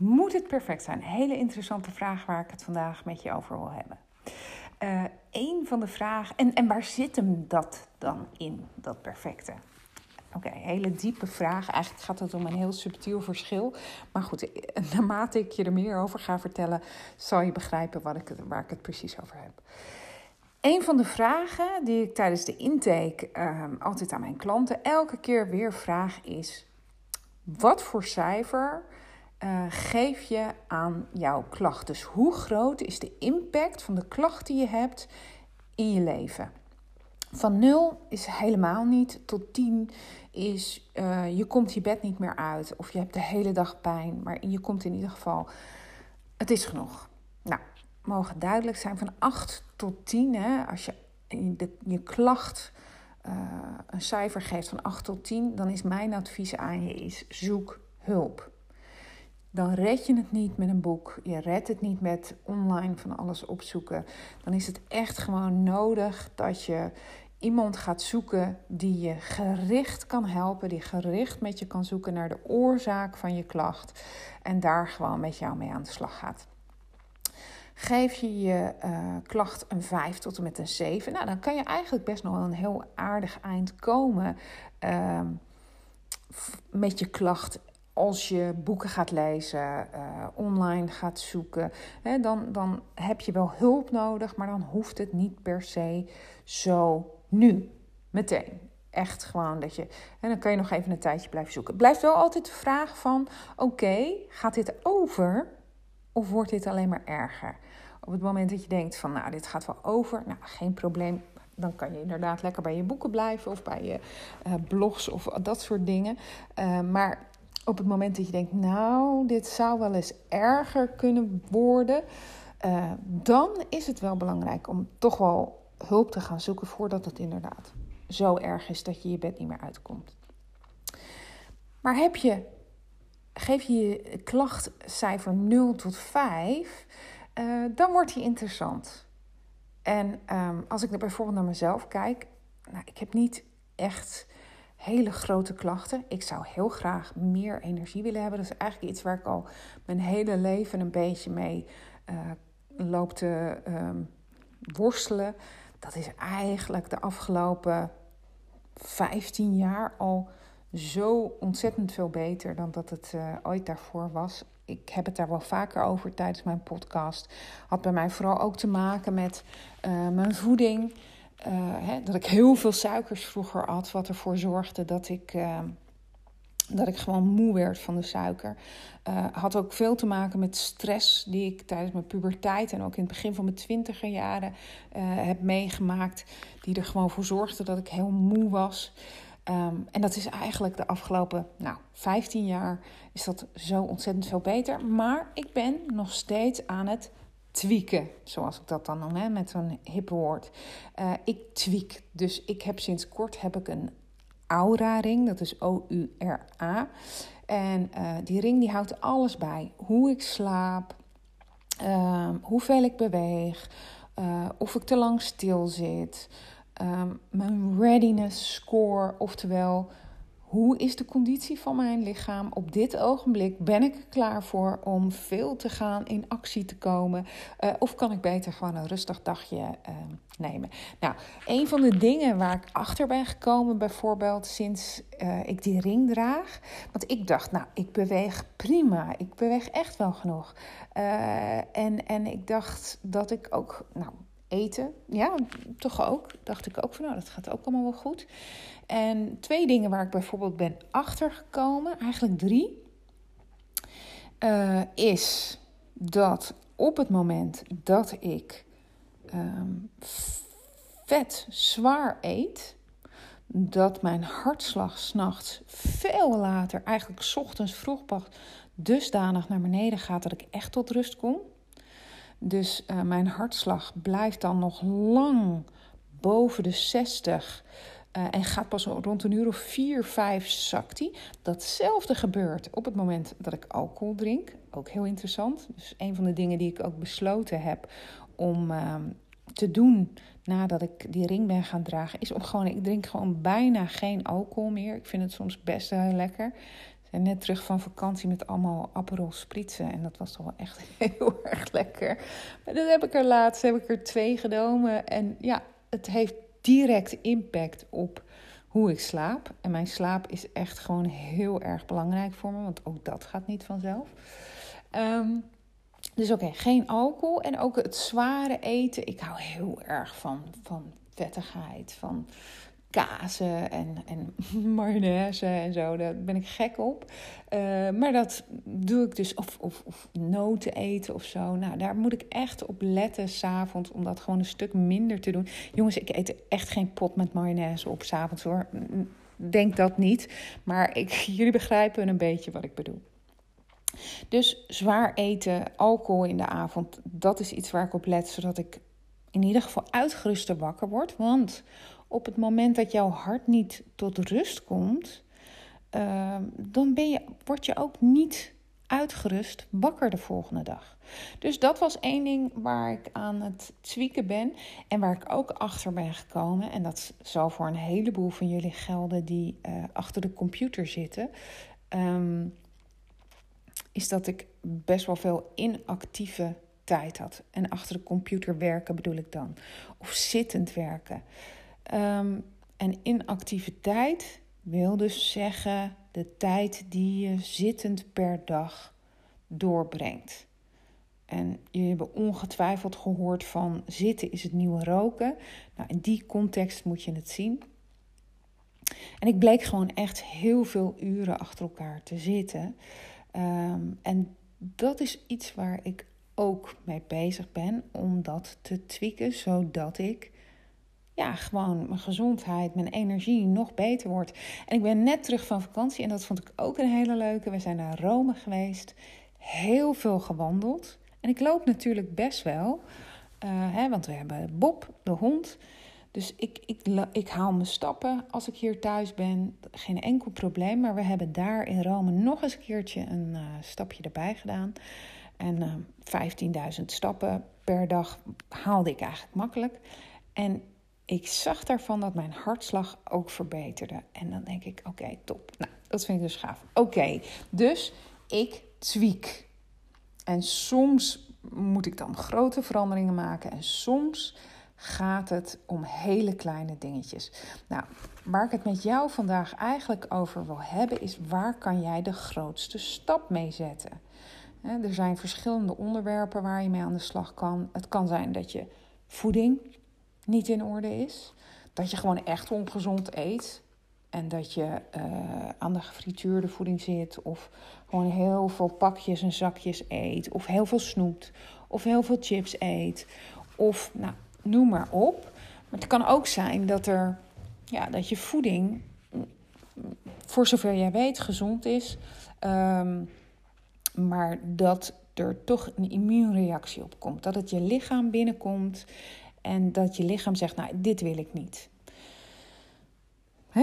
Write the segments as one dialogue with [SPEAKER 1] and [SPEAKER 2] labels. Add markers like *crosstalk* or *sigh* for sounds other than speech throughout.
[SPEAKER 1] Moet het perfect zijn? Hele interessante vraag waar ik het vandaag met je over wil hebben. Uh, een van de vragen, en, en waar zit hem dat dan in, dat perfecte? Oké, hele diepe vraag. Eigenlijk gaat het om een heel subtiel verschil. Maar goed, *laughs* naarmate ik je er meer over ga vertellen, zal je begrijpen wat ik waar ik het precies over heb. Een van de vragen die ik tijdens de intake ehm, altijd aan mijn klanten elke keer weer vraag is: wat voor cijfer uh, geef je aan jouw klacht? Dus hoe groot is de impact van de klacht die je hebt in je leven? Van 0 is helemaal niet, tot 10 is uh, je komt je bed niet meer uit of je hebt de hele dag pijn, maar je komt in ieder geval, het is genoeg. Nou, mogen duidelijk zijn van 8 tot 10, hè, als je je klacht uh, een cijfer geeft van 8 tot 10, dan is mijn advies aan je is zoek hulp. Dan red je het niet met een boek. Je redt het niet met online van alles opzoeken. Dan is het echt gewoon nodig dat je iemand gaat zoeken die je gericht kan helpen, die gericht met je kan zoeken naar de oorzaak van je klacht en daar gewoon met jou mee aan de slag gaat. Geef je je uh, klacht een 5 tot en met een 7, nou, dan kan je eigenlijk best nog wel een heel aardig eind komen uh, met je klacht. Als je boeken gaat lezen, uh, online gaat zoeken, hè, dan, dan heb je wel hulp nodig, maar dan hoeft het niet per se zo nu, meteen. Echt gewoon dat je. En dan kan je nog even een tijdje blijven zoeken. Het blijft wel altijd de vraag van: oké, gaat dit over of wordt dit alleen maar erger? Op het moment dat je denkt van, nou, dit gaat wel over, nou, geen probleem. Dan kan je inderdaad lekker bij je boeken blijven of bij je uh, blogs of dat soort dingen. Uh, maar op het moment dat je denkt, nou, dit zou wel eens erger kunnen worden, uh, dan is het wel belangrijk om toch wel hulp te gaan zoeken voordat het inderdaad zo erg is dat je je bed niet meer uitkomt. Maar heb je, geef je je klachtcijfer 0 tot 5, uh, eh, dan wordt die interessant. En um, als ik bijvoorbeeld naar mezelf kijk, nou, ik heb niet echt hele grote klachten. Ik zou heel graag meer energie willen hebben. Dat is eigenlijk iets waar ik al mijn hele leven een beetje mee uh, loop te um, worstelen dat is eigenlijk de afgelopen 15 jaar al zo ontzettend veel beter dan dat het uh, ooit daarvoor was. Ik heb het daar wel vaker over tijdens mijn podcast. Had bij mij vooral ook te maken met uh, mijn voeding. Uh, hè, dat ik heel veel suikers vroeger had, wat ervoor zorgde dat ik dat ik gewoon moe werd van de suiker. Uh, had ook veel te maken met stress die ik tijdens mijn puberteit en ook in het begin van mijn twintiger jaren uh, heb meegemaakt. Die er gewoon voor zorgde dat ik heel moe was. Um, en dat is eigenlijk de afgelopen nou, 15 jaar is dat zo ontzettend veel beter. Maar ik ben nog steeds aan het tweaken, zoals ik dat dan noem, hè, met zo'n hip woord. Uh, ik tweak. Dus ik heb sinds kort heb ik een Aura-ring. Dat is O-U-R-A. En uh, die ring die houdt alles bij. Hoe ik slaap, uh, hoeveel ik beweeg, uh, of ik te lang stil zit, um, mijn readiness score, oftewel hoe is de conditie van mijn lichaam op dit ogenblik? Ben ik er klaar voor om veel te gaan, in actie te komen? Uh, of kan ik beter gewoon een rustig dagje uh, nemen? Nou, een van de dingen waar ik achter ben gekomen, bijvoorbeeld sinds uh, ik die ring draag. Want ik dacht, nou, ik beweeg prima. Ik beweeg echt wel genoeg. en, en ik dacht dat ik ook, nou, eten. Ja, toch ook. Dacht ik ook van nou, dat gaat ook allemaal wel goed. En twee dingen waar ik bijvoorbeeld ben achtergekomen, eigenlijk drie, uh, is dat op het moment dat ik um, vet zwaar eet, dat mijn hartslag s'nachts veel later, eigenlijk ochtends vroeg pas, dusdanig naar beneden gaat dat ik echt tot rust kom. Dus uh, mijn hartslag blijft dan nog lang boven de 60 uh, en gaat pas rond een uur of 4, 5 zakt die. Datzelfde gebeurt op het moment dat ik alcohol drink. Ook heel interessant. Dus een van de dingen die ik ook besloten heb om uh, te doen nadat ik die ring ben gaan dragen, is om gewoon, ik drink gewoon bijna geen alcohol meer. Ik vind het soms best heel lekker. Zijn net terug van vakantie met allemaal Aperol spritsen. En dat was toch wel echt *laughs* heel erg lekker. Maar dat heb ik er laatst, heb ik er twee genomen. En ja, het heeft direct impact op hoe ik slaap. En mijn slaap is echt gewoon heel erg belangrijk voor me. Want ook dat gaat niet vanzelf. Ehm, dus oké, geen alcohol. En ook het zware eten. Ik hou heel erg van, van vettigheid, van kazen en, en *laughs* mayonaise en zo. Daar ben ik gek op. Uh, maar dat doe ik dus, of, of, of noten eten of zo. Nou, daar moet ik echt op letten s'avonds, om dat gewoon een stuk minder te doen. Jongens, ik eet echt geen pot met mayonaise op s'avonds hoor. Denk dat niet. Maar ik, *laughs* jullie begrijpen een beetje wat ik bedoel. Dus zwaar eten, alcohol in de avond, dat is iets waar ik op let, zodat ik in ieder geval uitgeruster wakker word. Want op het moment dat jouw hart niet tot rust komt, uh, dan ben je, word je ook niet uitgerust wakker de volgende dag. Dus dat was één ding waar ik aan het zwieken ben en waar ik ook achter ben gekomen. En dat zal voor een heleboel van jullie gelden die uh, achter de computer zitten. Um, is dat ik best wel veel inactieve tijd had. En achter de computer werken bedoel ik dan. Of zittend werken. Um, en inactiviteit wil dus zeggen de tijd die je zittend per dag doorbrengt. En jullie hebben ongetwijfeld gehoord van zitten is het nieuwe roken. Nou, in die context moet je het zien. En ik bleek gewoon echt heel veel uren achter elkaar te zitten. Um, en dat is iets waar ik ook mee bezig ben om dat te tweaken, zodat ik ja, gewoon mijn gezondheid, mijn energie nog beter wordt. En ik ben net terug van vakantie en dat vond ik ook een hele leuke. We zijn naar Rome geweest, heel veel gewandeld. En ik loop natuurlijk best wel, uh, hè, want we hebben Bob, de hond. Dus ik, ik, ik haal mijn stappen als ik hier thuis ben. Geen enkel probleem. Maar we hebben daar in Rome nog eens een keertje een uh, stapje erbij gedaan. En uh, eh, 15.000 stappen per dag haalde ik eigenlijk makkelijk. En ik zag daarvan dat mijn hartslag ook verbeterde. En dan denk ik, oké, top. Nou, dat vind ik dus gaaf. Oké, dus ik tweak. En soms moet ik dan grote veranderingen maken. En soms gaat het om hele kleine dingetjes. Nou, waar ik het met jou vandaag eigenlijk over wil hebben, is waar kan jij de grootste stap mee zetten? Er zijn verschillende onderwerpen waar je mee aan de slag kan. Het kan zijn dat je voeding niet in orde is, dat je gewoon echt ongezond eet. En dat je uh, aan de gefrituurde voeding zit, of gewoon heel veel pakjes en zakjes eet, of heel veel snoept, of heel veel chips eet, of nou, noem maar op. Maar het kan ook zijn dat, er, ja, dat je voeding, voor zover jij weet, gezond is. Um, maar dat er toch een immuunreactie op komt. Dat het je lichaam binnenkomt en dat je lichaam zegt: Nou, dit wil ik niet.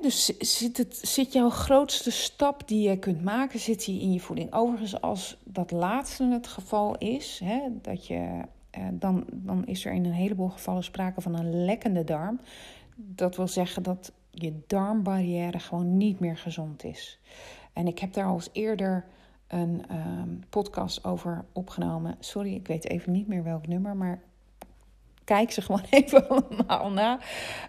[SPEAKER 1] Dus zit, het, zit jouw grootste stap die je kunt maken, zit die in je voeding. Overigens, als dat laatste het geval is, dat je eh, dan, dan is er in een heleboel gevallen sprake van een lekkende darm. Dat wil zeggen dat je darmbarrière gewoon niet meer gezond is. En ik heb daar al eens eerder een ehm, podcast over opgenomen. Sorry, ik weet even niet meer welk nummer, maar kijk ze *laughs* gewoon even allemaal na.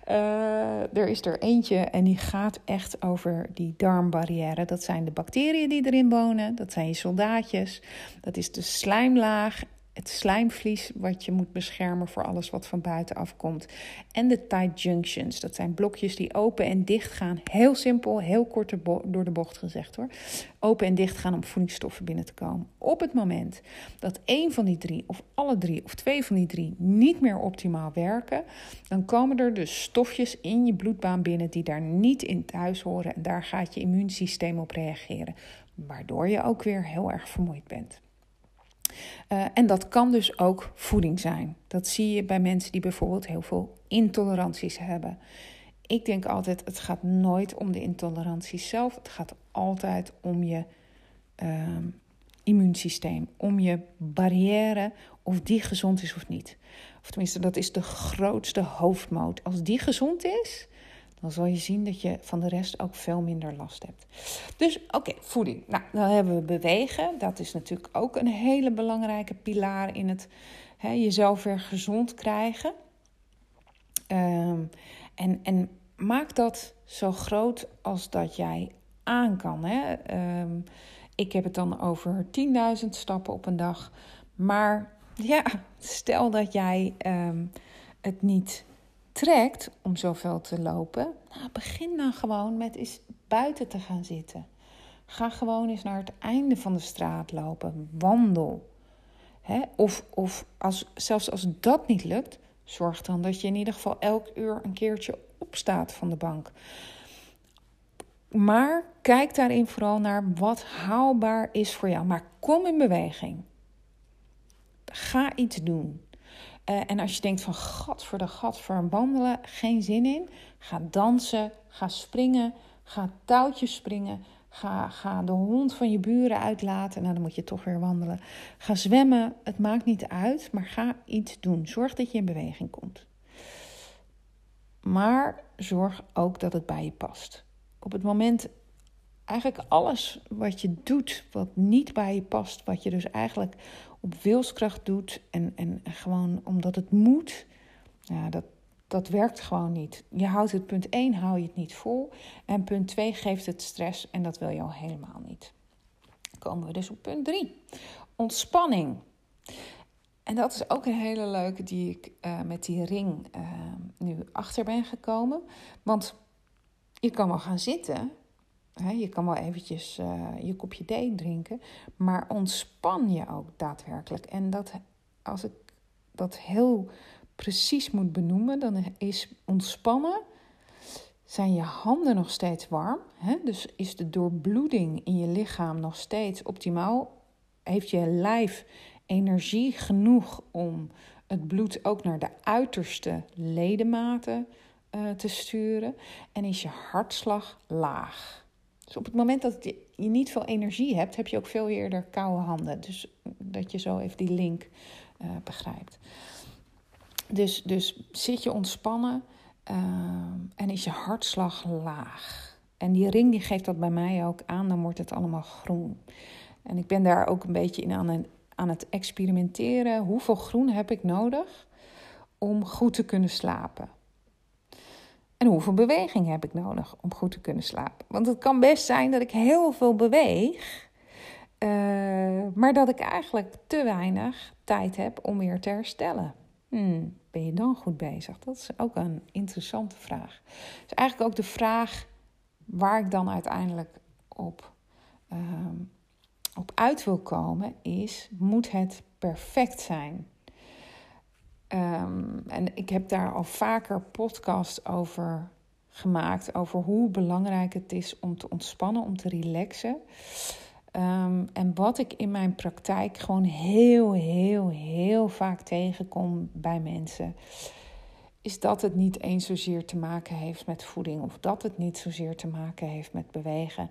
[SPEAKER 1] Uh, er is er eentje en die gaat echt over die darmbarrière. Dat zijn de bacteriën die erin wonen. Dat zijn je soldaatjes. Dat is de slijmlaag het slijmvlies wat je moet beschermen voor alles wat van buiten afkomt. En de tight junctions, dat zijn blokjes die open en dicht gaan. Heel simpel, heel kort door de bocht gezegd hoor. Open en dicht gaan om voedingsstoffen binnen te komen. Op het moment dat één van die drie, of alle drie, of twee van die drie niet meer optimaal werken, dan komen er dus stofjes in je bloedbaan binnen die daar niet in thuis horen. En daar gaat je immuunsysteem op reageren. Waardoor je ook weer heel erg vermoeid bent. Uh, en dat kan dus ook voeding zijn. Dat zie je bij mensen die bijvoorbeeld heel veel intoleranties hebben. Ik denk altijd, het gaat nooit om de intoleranties zelf. Het gaat altijd om je uh, immuunsysteem, om je barrière, of die gezond is of niet. Of tenminste, dat is de grootste hoofdmoot. Als die gezond is, dan zal je zien dat je van de rest ook veel minder last hebt. Dus oké, voeding. Nou, dan hebben we bewegen. Dat is natuurlijk ook een hele belangrijke pilaar in het hè, jezelf weer gezond krijgen. Ehm, en, en maak dat zo groot als dat jij aan kan. Hè? Ehm, ik heb het dan over 10.000 stappen op een dag. Maar ja, stel dat jij ehm, het niet trekt om zoveel te lopen. Nou, begin dan gewoon met eens buiten te gaan zitten. Ga gewoon eens naar het einde van de straat lopen. Wandel. Of, of als, zelfs als dat niet lukt, zorg dan dat je in ieder geval elk uur een keertje opstaat van de bank. Maar kijk daarin vooral naar wat haalbaar is voor jou. Maar kom in beweging. Ga iets doen. Uh, en als je denkt van gat voor de gat voor wandelen, geen zin in. Ga dansen, ga springen, ga touwtjes springen. Ga, ga de hond van je buren uitlaten. Nou, dan moet je toch weer wandelen. Ga zwemmen. Het maakt niet uit, maar ga iets doen. Zorg dat je in beweging komt. Maar zorg ook dat het bij je past. Op het moment, eigenlijk alles wat je doet, wat niet bij je past, wat je dus eigenlijk op wilskracht doet en, en gewoon omdat het moet, ja, dat, dat werkt gewoon niet. Je houdt het punt 1, hou je het niet vol. En punt 2 geeft het stress en dat wil je al helemaal niet. Komen we dus op punt 3. Ontspanning. En dat is ook een hele leuke die ik uh, met die ring uh, nu achter ben gekomen. Want je kan wel gaan zitten. Je kan wel eventjes uh, je kopje thee drinken. Maar ontspan je ook daadwerkelijk. En dat, als ik dat heel precies moet benoemen, dan is ontspannen. Zijn je handen nog steeds warm? Dus is de doorbloeding in je lichaam nog steeds optimaal? Heeft je lijf energie genoeg om het bloed ook naar de uiterste ledematen uh, te sturen? En is je hartslag laag? Dus op het moment dat je, niet veel energie hebt, heb je ook veel eerder koude handen. Dus dat je zo even die link uh, begrijpt. Dus, dus zit je ontspannen uh, en is je hartslag laag. En die ring die geeft dat bij mij ook aan, dan wordt het allemaal groen. En ik ben daar ook een beetje in aan aan het experimenteren. Hoeveel groen heb ik nodig om goed te kunnen slapen? En hoeveel beweging heb ik nodig om goed te kunnen slapen? Want het kan best zijn dat ik heel veel beweeg, uh, maar dat ik eigenlijk te weinig tijd heb om weer te herstellen. Hmm, ben je dan goed bezig? Dat is ook een interessante vraag. Dus eigenlijk ook de vraag waar ik dan uiteindelijk op, uh, op uit wil komen is: moet het perfect zijn? Um, en ik heb daar al vaker podcasts over gemaakt. Over hoe belangrijk het is om te ontspannen, om te relaxen. Um, en wat ik in mijn praktijk gewoon heel, heel, heel vaak tegenkom bij mensen. Is dat het niet eens zozeer te maken heeft met voeding. Of dat het niet zozeer te maken heeft met bewegen.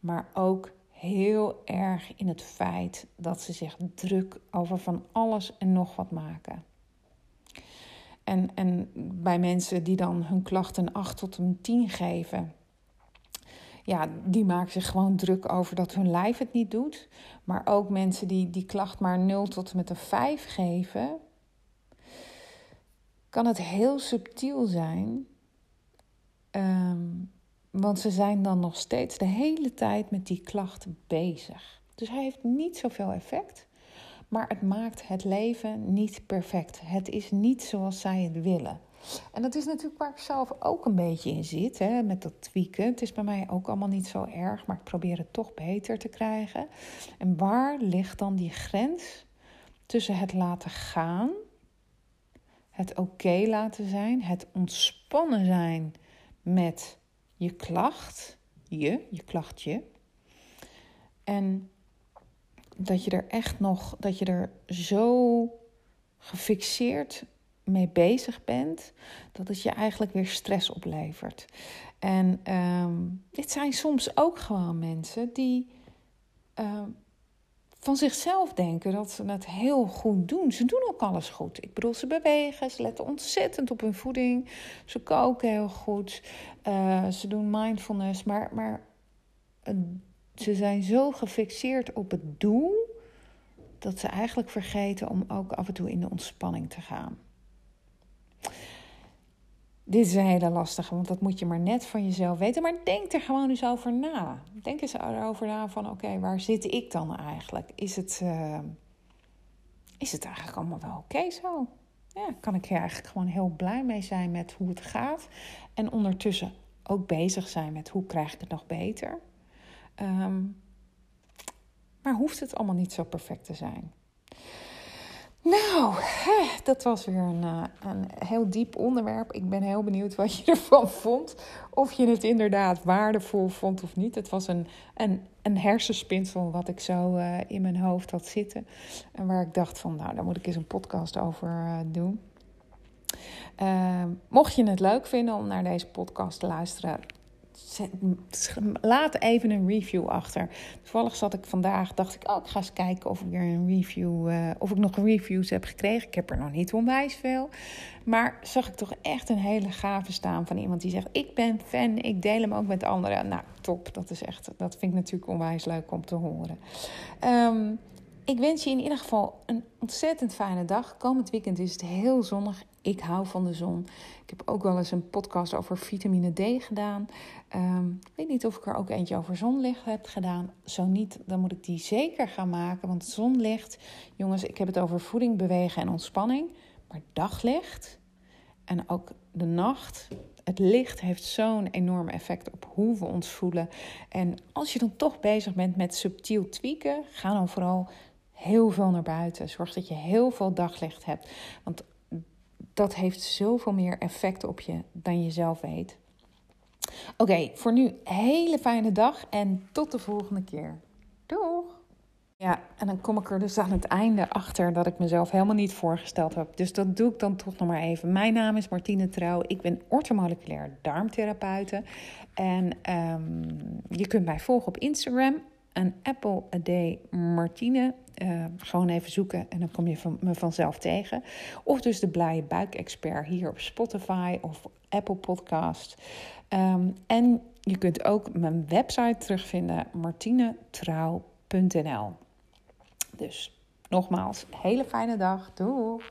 [SPEAKER 1] Maar ook heel erg in het feit dat ze zich druk over van alles en nog wat maken. En, en bij mensen die dan hun klachten een 8 tot een 10 geven, ja, die maken zich gewoon druk over dat hun lijf het niet doet. Maar ook mensen die die klacht maar 0 tot en met een 5 geven, kan het heel subtiel zijn. Um, want ze zijn dan nog steeds de hele tijd met die klacht bezig. Dus hij heeft niet zoveel effect. Maar het maakt het leven niet perfect. Het is niet zoals zij het willen. En dat is natuurlijk waar ik zelf ook een beetje in zit, hè, met dat tweaken. Het is bij mij ook allemaal niet zo erg, maar ik probeer het toch beter te krijgen. En waar ligt dan die grens tussen het laten gaan, het oké laten zijn, het ontspannen zijn met je klacht, je, je klachtje, en dat je er echt nog, dat je er zo gefixeerd mee bezig bent, dat het je eigenlijk weer stress oplevert. En um, dit zijn soms ook gewoon mensen die uh, van zichzelf denken dat ze het heel goed doen. Ze doen ook alles goed. Ik bedoel, ze bewegen, ze letten ontzettend op hun voeding, ze koken heel goed, uh, ze doen mindfulness, maar, maar ze zijn zo gefixeerd op het doel dat ze eigenlijk vergeten om ook af en toe in de ontspanning te gaan. Dit is een hele lastige, want dat moet je maar net van jezelf weten. Maar denk er gewoon eens over na. Denk eens erover na van oké, waar zit ik dan eigenlijk? Is het, uh, is het eigenlijk allemaal wel oké zo? Ja, kan ik er eigenlijk gewoon heel blij mee zijn met hoe het gaat. En ondertussen ook bezig zijn met hoe krijg ik het nog beter. Um, maar hoeft het allemaal niet zo perfect te zijn. Nou, dat was weer een, eh, een heel diep onderwerp. Ik ben heel benieuwd wat je *laughs* ervan vond. Of je het inderdaad waardevol vond of niet. Het was een, een, een hersenspinsel wat ik zo uh, in mijn hoofd had zitten. En waar ik dacht van, nou, daar moet ik eens een podcast over uh, doen. Uh, mocht je het leuk vinden om naar deze podcast te luisteren, laat even een review achter. Toevallig zat ik vandaag, dacht ik, oh, ik ga eens kijken of ik weer een review, uh, of ik nog reviews heb gekregen. Ik heb er nog niet onwijs veel. Maar zag ik toch echt een hele gave staan van iemand die zegt: Ik ben fan, ik deel hem ook met anderen. Nou, top. Dat is echt, dat vind ik natuurlijk onwijs leuk om te horen. Um, ik wens je in ieder geval een ontzettend fijne dag. Komend weekend is het heel zonnig. Ik hou van de zon. Ik heb ook wel eens een podcast over vitamine D gedaan. Um, ik weet niet of ik er ook eentje over zonlicht heb gedaan. Zo niet, dan moet ik die zeker gaan maken. Want zonlicht, jongens, ik heb het over voeding, bewegen en ontspanning. Maar daglicht en ook de nacht. Het licht heeft zo'n enorm effect op hoe we ons voelen. En als je dan toch bezig bent met subtiel tweaken, ga dan vooral heel veel naar buiten. Zorg dat je heel veel daglicht hebt. Want dat heeft zoveel meer effect op je dan je zelf weet. Oké, voor nu hele fijne dag en tot de volgende keer. Doeg! Ja, en dan kom ik er dus aan het einde achter dat ik mezelf helemaal niet voorgesteld heb. Dus dat doe ik dan toch nog maar even. Mijn naam is Martine Trouw. Ik ben orthomoleculair darmtherapeute. En um, je kunt mij volgen op Instagram. Een Apple Day Martine. Uh, gewoon even zoeken en dan kom je van, me vanzelf tegen. Of dus de blije buik-expert hier op Spotify of Apple Podcast. Um, en je kunt ook mijn website terugvinden, martinetrouw.nl. Dus nogmaals, hele fijne dag. Doei!